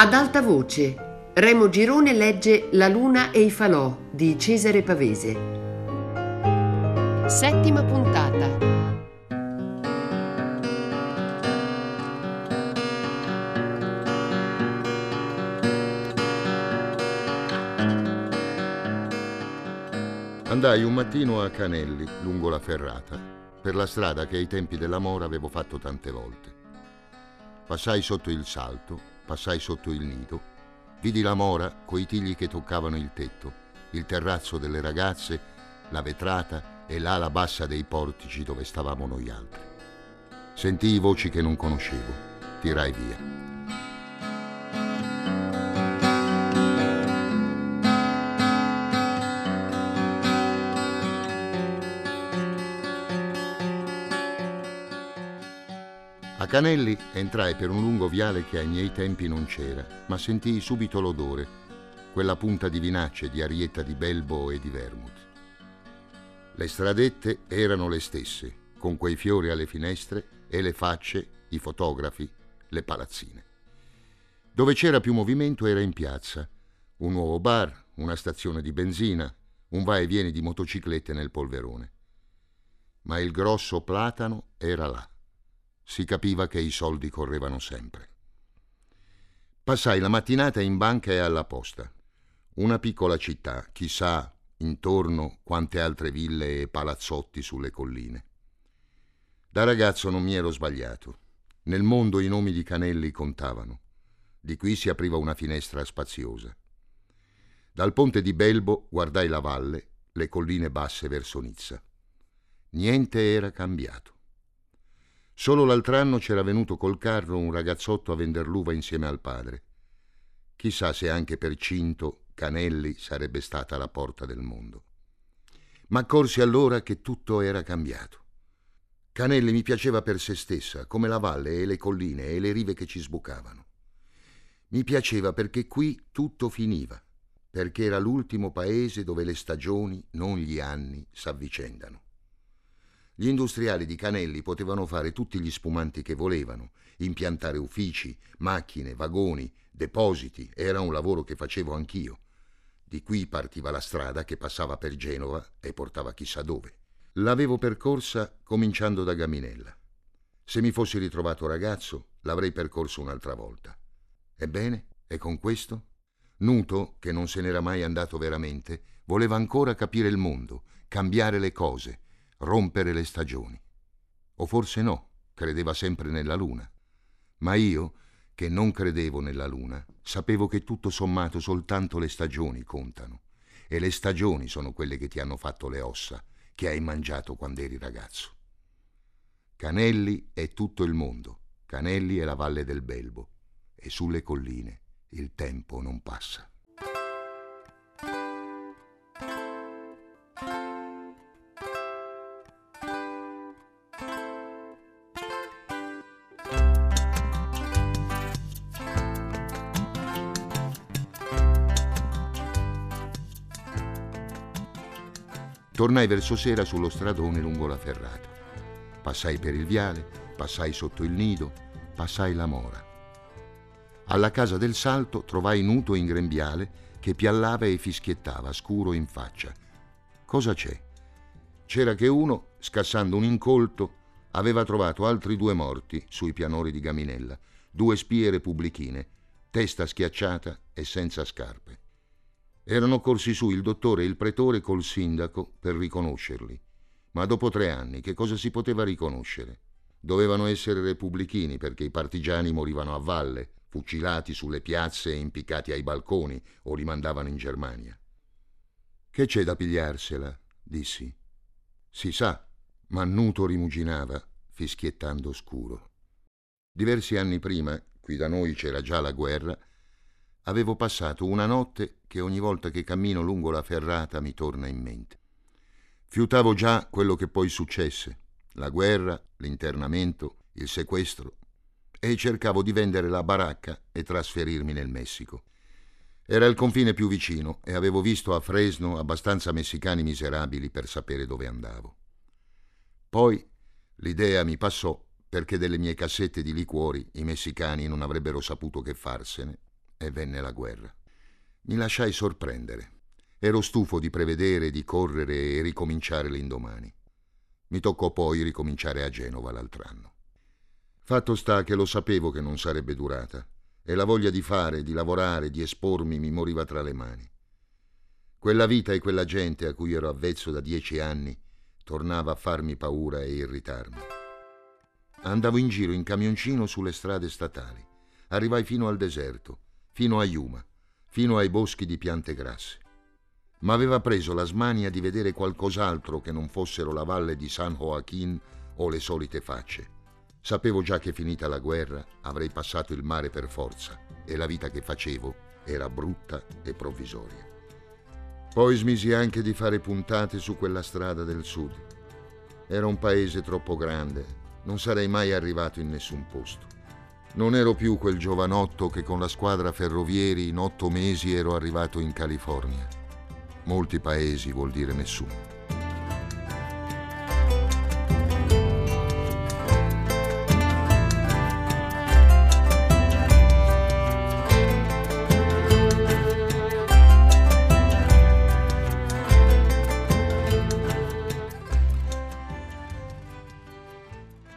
Ad alta voce, Remo Girone legge La luna e i falò di Cesare Pavese. Settima puntata. Andai un mattino a Canelli, lungo la ferrata, per la strada che ai tempi della mora avevo fatto tante volte. Passai sotto il salto, passai sotto il nido, vidi la mora coi tigli che toccavano il tetto, il terrazzo delle ragazze, la vetrata e l'ala bassa dei portici dove stavamo noi altri. Sentii voci che non conoscevo, tirai via. Canelli entrai per un lungo viale che ai miei tempi non c'era, ma sentii subito l'odore, quella punta di vinacce, di arietta di belbo e di vermouth. Le stradette erano le stesse, con quei fiori alle finestre e le facce, i fotografi, le palazzine. Dove c'era più movimento era in piazza, un nuovo bar, una stazione di benzina, un va e vieni di motociclette nel polverone. Ma il grosso platano era là si capiva che i soldi correvano sempre. Passai la mattinata in banca e alla posta. Una piccola città, chissà intorno quante altre ville e palazzotti sulle colline. Da ragazzo non mi ero sbagliato. Nel mondo i nomi di Canelli contavano. Di qui si apriva una finestra spaziosa. Dal ponte di Belbo guardai la valle, le colline basse verso Nizza. Niente era cambiato. Solo l'altro anno c'era venuto col carro un ragazzotto a vender l'uva insieme al padre. Chissà se anche per Cinto Canelli sarebbe stata la porta del mondo. Ma accorsi allora che tutto era cambiato. Canelli mi piaceva per se stessa, come la valle e le colline e le rive che ci sbucavano. Mi piaceva perché qui tutto finiva, perché era l'ultimo paese dove le stagioni, non gli anni, s'avvicendano. Gli industriali di Canelli potevano fare tutti gli spumanti che volevano, impiantare uffici, macchine, vagoni, depositi, era un lavoro che facevo anch'io. Di qui partiva la strada che passava per Genova e portava chissà dove. L'avevo percorsa cominciando da Gaminella. Se mi fossi ritrovato ragazzo, l'avrei percorso un'altra volta. Ebbene, e con questo? Nuto, che non se n'era mai andato veramente, voleva ancora capire il mondo, cambiare le cose, rompere le stagioni. O forse no, credeva sempre nella luna. Ma io, che non credevo nella luna, sapevo che tutto sommato soltanto le stagioni contano. E le stagioni sono quelle che ti hanno fatto le ossa, che hai mangiato quando eri ragazzo. Canelli è tutto il mondo, Canelli è la valle del Belbo, e sulle colline il tempo non passa. Tornai verso sera sullo stradone lungo la ferrata. Passai per il viale, passai sotto il nido, passai la mora. Alla casa del salto trovai nuto in grembiale che piallava e fischiettava, scuro in faccia. Cosa c'è? C'era che uno, scassando un incolto, aveva trovato altri due morti sui pianori di Gaminella, due spie repubblichine, testa schiacciata e senza scarpe. Erano corsi su il dottore e il pretore col sindaco per riconoscerli. Ma dopo tre anni che cosa si poteva riconoscere? Dovevano essere repubblichini perché i partigiani morivano a valle, fucilati sulle piazze e impiccati ai balconi o li mandavano in Germania. Che c'è da pigliarsela? dissi. Si sa, ma Nuto rimuginava, fischiettando scuro. Diversi anni prima, qui da noi c'era già la guerra, avevo passato una notte che ogni volta che cammino lungo la ferrata mi torna in mente. Fiutavo già quello che poi successe, la guerra, l'internamento, il sequestro, e cercavo di vendere la baracca e trasferirmi nel Messico. Era il confine più vicino e avevo visto a Fresno abbastanza messicani miserabili per sapere dove andavo. Poi l'idea mi passò perché delle mie cassette di liquori i messicani non avrebbero saputo che farsene e venne la guerra. Mi lasciai sorprendere. Ero stufo di prevedere, di correre e ricominciare l'indomani. Mi toccò poi ricominciare a Genova l'altro anno. Fatto sta che lo sapevo che non sarebbe durata e la voglia di fare, di lavorare, di espormi mi moriva tra le mani. Quella vita e quella gente a cui ero avvezzo da dieci anni tornava a farmi paura e irritarmi. Andavo in giro in camioncino sulle strade statali. Arrivai fino al deserto, fino a Yuma, fino ai boschi di piante grasse. Ma aveva preso la smania di vedere qualcos'altro che non fossero la valle di San Joaquin o le solite facce. Sapevo già che finita la guerra avrei passato il mare per forza e la vita che facevo era brutta e provvisoria. Poi smisi anche di fare puntate su quella strada del sud. Era un paese troppo grande, non sarei mai arrivato in nessun posto. Non ero più quel giovanotto che con la squadra ferrovieri in otto mesi ero arrivato in California. Molti paesi vuol dire nessuno.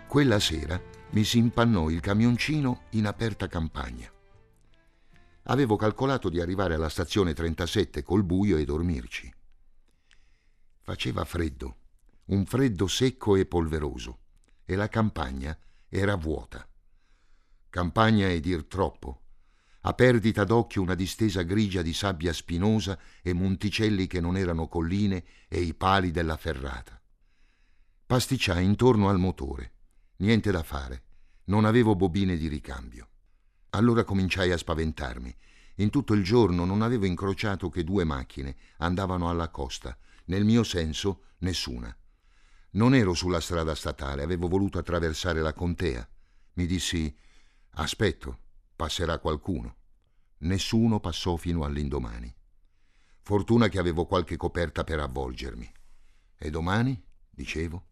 Quella sera mi si impannò il camioncino in aperta campagna. Avevo calcolato di arrivare alla stazione 37 col buio e dormirci. Faceva freddo, un freddo secco e polveroso, e la campagna era vuota. Campagna è dir troppo. A perdita d'occhio una distesa grigia di sabbia spinosa e monticelli che non erano colline e i pali della ferrata. Pasticciai intorno al motore Niente da fare. Non avevo bobine di ricambio. Allora cominciai a spaventarmi. In tutto il giorno non avevo incrociato che due macchine, andavano alla costa. Nel mio senso, nessuna. Non ero sulla strada statale, avevo voluto attraversare la contea. Mi dissi, aspetto, passerà qualcuno. Nessuno passò fino all'indomani. Fortuna che avevo qualche coperta per avvolgermi. E domani? dicevo.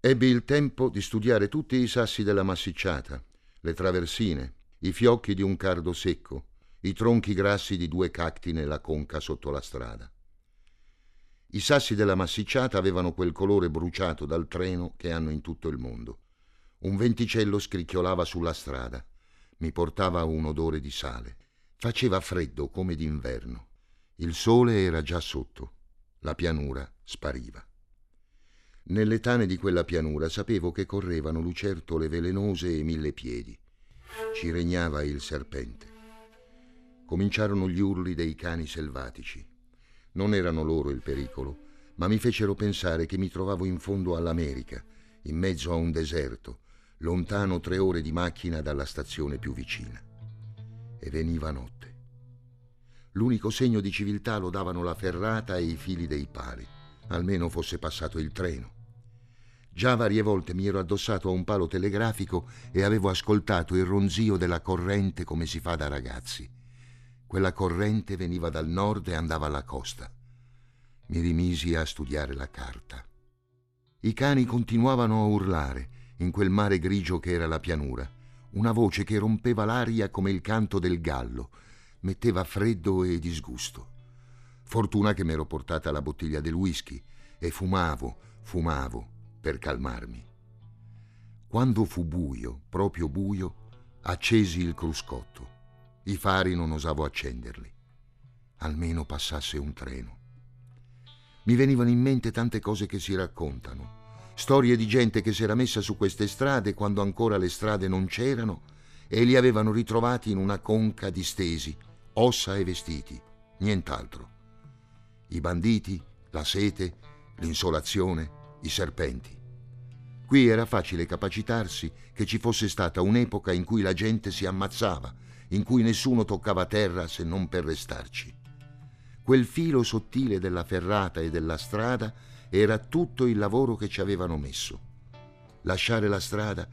Ebbi il tempo di studiare tutti i sassi della massicciata, le traversine, i fiocchi di un cardo secco, i tronchi grassi di due cacti nella conca sotto la strada. I sassi della massicciata avevano quel colore bruciato dal treno che hanno in tutto il mondo. Un venticello scricchiolava sulla strada, mi portava un odore di sale. Faceva freddo come d'inverno. Il sole era già sotto, la pianura spariva. Nelle tane di quella pianura sapevo che correvano lucertole velenose e mille piedi. Ci regnava il serpente. Cominciarono gli urli dei cani selvatici. Non erano loro il pericolo, ma mi fecero pensare che mi trovavo in fondo all'America, in mezzo a un deserto, lontano tre ore di macchina dalla stazione più vicina. E veniva notte. L'unico segno di civiltà lo davano la ferrata e i fili dei pali. Almeno fosse passato il treno. Già varie volte mi ero addossato a un palo telegrafico e avevo ascoltato il ronzio della corrente come si fa da ragazzi. Quella corrente veniva dal nord e andava alla costa. Mi rimisi a studiare la carta. I cani continuavano a urlare in quel mare grigio che era la pianura. Una voce che rompeva l'aria come il canto del gallo, metteva freddo e disgusto. Fortuna che m'ero portata la bottiglia del whisky e fumavo, fumavo per calmarmi. Quando fu buio, proprio buio, accesi il cruscotto. I fari non osavo accenderli. Almeno passasse un treno. Mi venivano in mente tante cose che si raccontano. Storie di gente che si era messa su queste strade quando ancora le strade non c'erano e li avevano ritrovati in una conca distesi, ossa e vestiti, nient'altro. I banditi, la sete, l'insolazione, i serpenti. Qui era facile capacitarsi che ci fosse stata un'epoca in cui la gente si ammazzava, in cui nessuno toccava terra se non per restarci. Quel filo sottile della ferrata e della strada era tutto il lavoro che ci avevano messo. Lasciare la strada,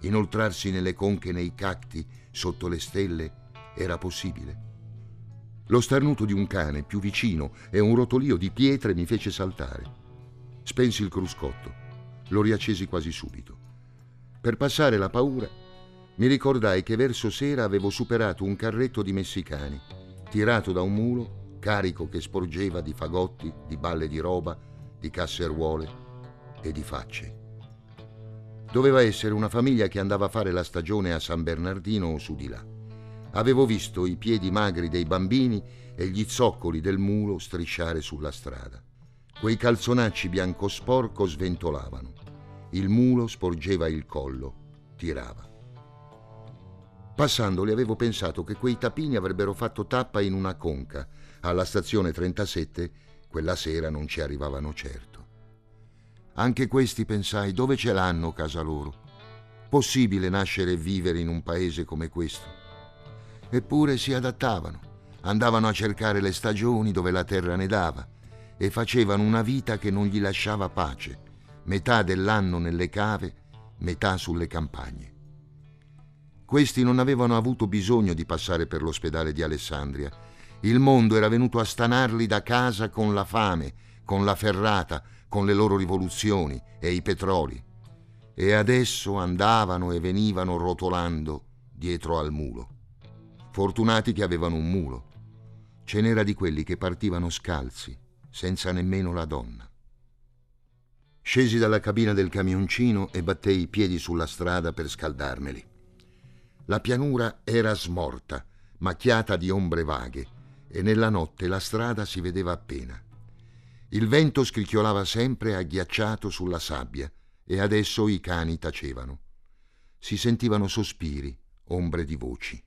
inoltrarsi nelle conche nei cacti, sotto le stelle, era possibile. Lo starnuto di un cane più vicino e un rotolio di pietre mi fece saltare. Spensi il cruscotto. Lo riaccesi quasi subito. Per passare la paura mi ricordai che verso sera avevo superato un carretto di messicani, tirato da un mulo, carico che sporgeva di fagotti, di balle di roba, di casseruole e di facce. Doveva essere una famiglia che andava a fare la stagione a San Bernardino o su di là. Avevo visto i piedi magri dei bambini e gli zoccoli del mulo strisciare sulla strada. Quei calzonacci bianco sporco sventolavano. Il mulo sporgeva il collo, tirava. Passandoli avevo pensato che quei tapini avrebbero fatto tappa in una conca. Alla stazione 37 quella sera non ci arrivavano certo. Anche questi pensai dove ce l'hanno casa loro. Possibile nascere e vivere in un paese come questo? Eppure si adattavano, andavano a cercare le stagioni dove la terra ne dava e facevano una vita che non gli lasciava pace, metà dell'anno nelle cave, metà sulle campagne. Questi non avevano avuto bisogno di passare per l'ospedale di Alessandria. Il mondo era venuto a stanarli da casa con la fame, con la ferrata, con le loro rivoluzioni e i petroli. E adesso andavano e venivano rotolando dietro al mulo. Fortunati che avevano un mulo. Ce n'era di quelli che partivano scalzi, senza nemmeno la donna. Scesi dalla cabina del camioncino e battei i piedi sulla strada per scaldarmeli. La pianura era smorta, macchiata di ombre vaghe, e nella notte la strada si vedeva appena. Il vento scricchiolava sempre agghiacciato sulla sabbia e adesso i cani tacevano. Si sentivano sospiri, ombre di voci.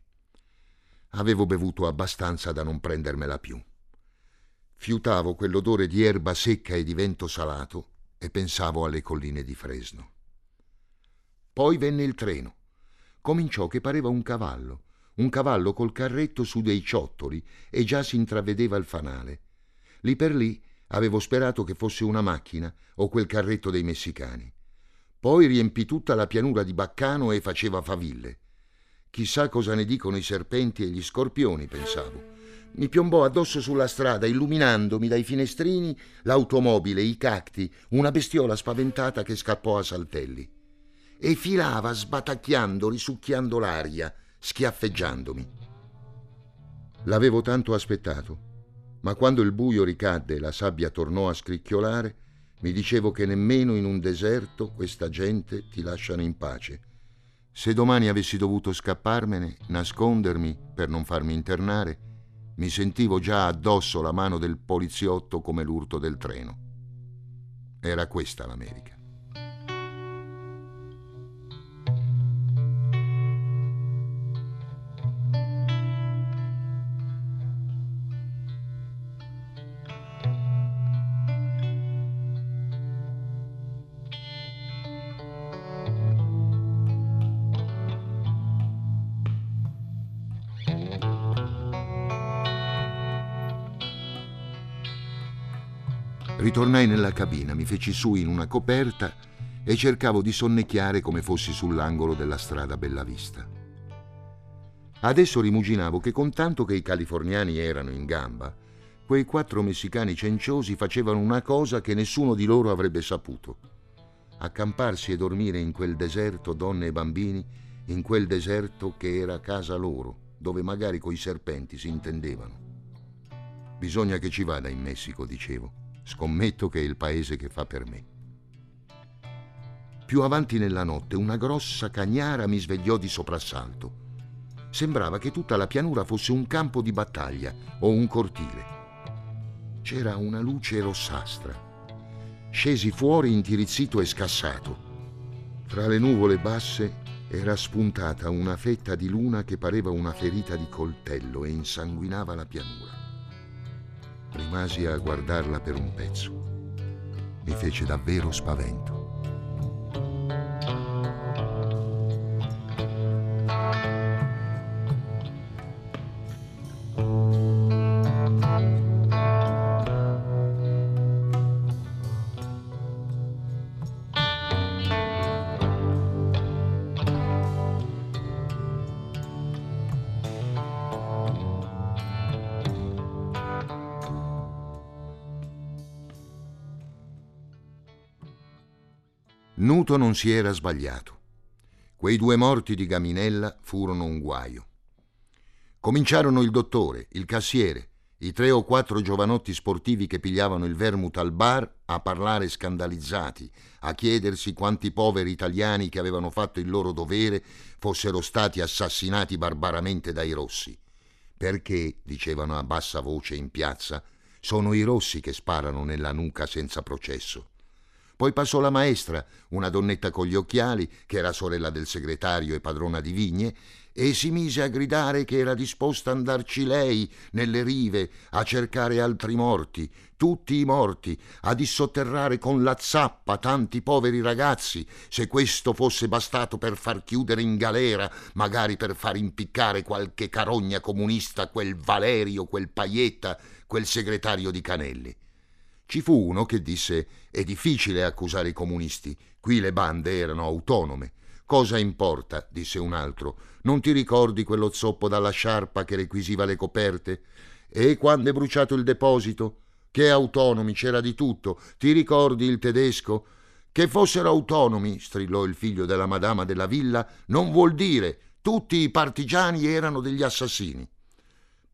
Avevo bevuto abbastanza da non prendermela più. Fiutavo quell'odore di erba secca e di vento salato e pensavo alle colline di Fresno. Poi venne il treno. Cominciò che pareva un cavallo, un cavallo col carretto su dei ciottoli e già si intravedeva il fanale. Lì per lì avevo sperato che fosse una macchina o quel carretto dei messicani. Poi riempì tutta la pianura di Baccano e faceva faville. Chissà cosa ne dicono i serpenti e gli scorpioni, pensavo mi piombò addosso sulla strada, illuminandomi dai finestrini l'automobile, i cacti, una bestiola spaventata che scappò a saltelli. E filava sbatacchiando, risucchiando l'aria, schiaffeggiandomi. L'avevo tanto aspettato, ma quando il buio ricadde e la sabbia tornò a scricchiolare, mi dicevo che nemmeno in un deserto questa gente ti lasciano in pace. Se domani avessi dovuto scapparmene, nascondermi per non farmi internare, mi sentivo già addosso la mano del poliziotto come l'urto del treno. Era questa l'America. Ritornai nella cabina, mi feci su in una coperta e cercavo di sonnecchiare come fossi sull'angolo della strada Bellavista. Adesso rimuginavo che con tanto che i californiani erano in gamba, quei quattro messicani cenciosi facevano una cosa che nessuno di loro avrebbe saputo. Accamparsi e dormire in quel deserto donne e bambini, in quel deserto che era casa loro, dove magari coi serpenti si intendevano. Bisogna che ci vada in Messico, dicevo Scommetto che è il paese che fa per me. Più avanti nella notte una grossa cagnara mi svegliò di soprassalto. Sembrava che tutta la pianura fosse un campo di battaglia o un cortile. C'era una luce rossastra. Scesi fuori intirizzito e scassato. Tra le nuvole basse era spuntata una fetta di luna che pareva una ferita di coltello e insanguinava la pianura. Rimasi a guardarla per un pezzo. Mi fece davvero spavento. Nuto non si era sbagliato. Quei due morti di Gaminella furono un guaio. Cominciarono il dottore, il cassiere, i tre o quattro giovanotti sportivi che pigliavano il vermut al bar a parlare scandalizzati, a chiedersi quanti poveri italiani che avevano fatto il loro dovere fossero stati assassinati barbaramente dai rossi. Perché, dicevano a bassa voce in piazza, sono i rossi che sparano nella nuca senza processo. Poi passò la maestra, una donnetta con gli occhiali, che era sorella del segretario e padrona di vigne, e si mise a gridare che era disposta a andarci lei nelle rive a cercare altri morti, tutti i morti, a dissotterrare con la zappa tanti poveri ragazzi, se questo fosse bastato per far chiudere in galera, magari per far impiccare qualche carogna comunista, quel Valerio, quel Paietta, quel segretario di Canelli. Ci fu uno che disse è difficile accusare i comunisti, qui le bande erano autonome. Cosa importa? disse un altro. Non ti ricordi quello zoppo dalla sciarpa che requisiva le coperte? E quando è bruciato il deposito? Che autonomi, c'era di tutto. Ti ricordi il tedesco? Che fossero autonomi, strillò il figlio della madama della villa, non vuol dire tutti i partigiani erano degli assassini.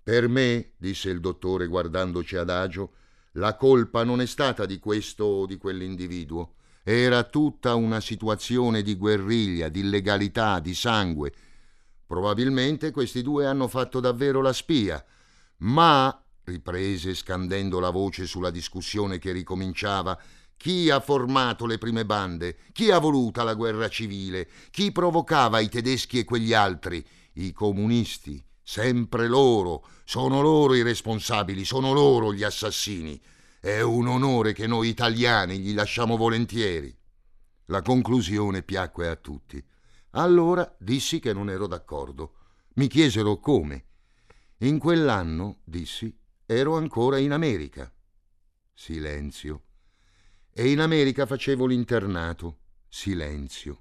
Per me, disse il dottore guardandoci adagio, la colpa non è stata di questo o di quell'individuo. Era tutta una situazione di guerriglia, di illegalità, di sangue. Probabilmente questi due hanno fatto davvero la spia, ma, riprese scandendo la voce sulla discussione che ricominciava, chi ha formato le prime bande? Chi ha voluta la guerra civile? Chi provocava i tedeschi e quegli altri? I comunisti. Sempre loro. Sono loro i responsabili, sono loro gli assassini. È un onore che noi italiani gli lasciamo volentieri. La conclusione piacque a tutti. Allora dissi che non ero d'accordo. Mi chiesero come. In quell'anno, dissi, ero ancora in America. Silenzio. E in America facevo l'internato. Silenzio.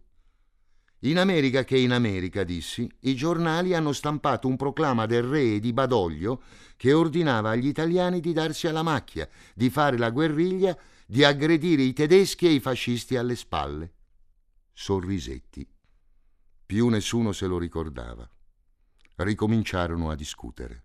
In America che in America, dissi, i giornali hanno stampato un proclama del re di Badoglio che ordinava agli italiani di darsi alla macchia, di fare la guerriglia, di aggredire i tedeschi e i fascisti alle spalle. Sorrisetti. Più nessuno se lo ricordava. Ricominciarono a discutere.